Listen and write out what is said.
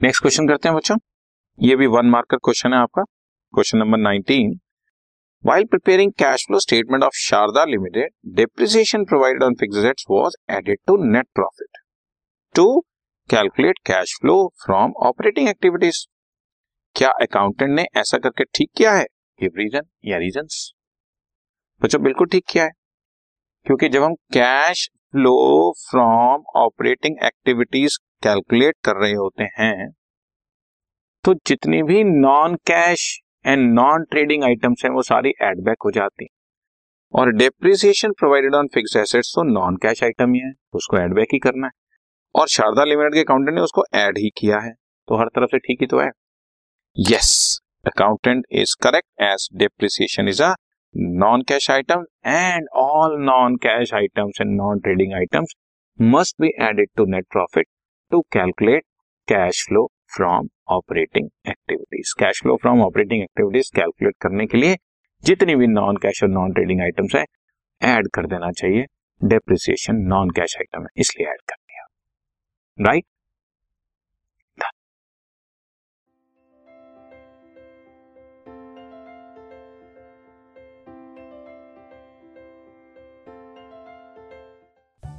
Next question करते हैं बच्चों। ये भी वन मार्कर क्वेश्चन है आपका। Question number nineteen while preparing cash flow statement of Sharda Limited depreciation provided on fix was added to net profit to calculate cash flow from operating activities क्या accountant ने ऐसा करके ठीक किया है? Reason या रीजंस बच्चों, बिल्कुल ठीक किया है। क्योंकि जब हम cash flow from operating activities calculate कर रहे होते हैं तो जितनी भी non cash and non trading items हैं, वो सारी एडबैक हो जाती हैं। और depreciation provided on fix assets तो नॉन कैश आइटम ही है, उसको एड बैक ही करना है। और शारदा लिमिटेड के अकाउंटेंट ने उसको ऐड ही किया है तो हर तरफ़ से ठीक ही तो है। Yes accountant is correct as depreciation is a non cash item and all non cash items and non trading items must be added to net profit to calculate cash flow from operating activities cash flow from operating activities calculate करने के लिए जितनी भी non cash और non trading items है add कर देना चाहिए. डेप्रिसिएशन नॉन कैश आइटम है, इसलिए एड कर दिया। Right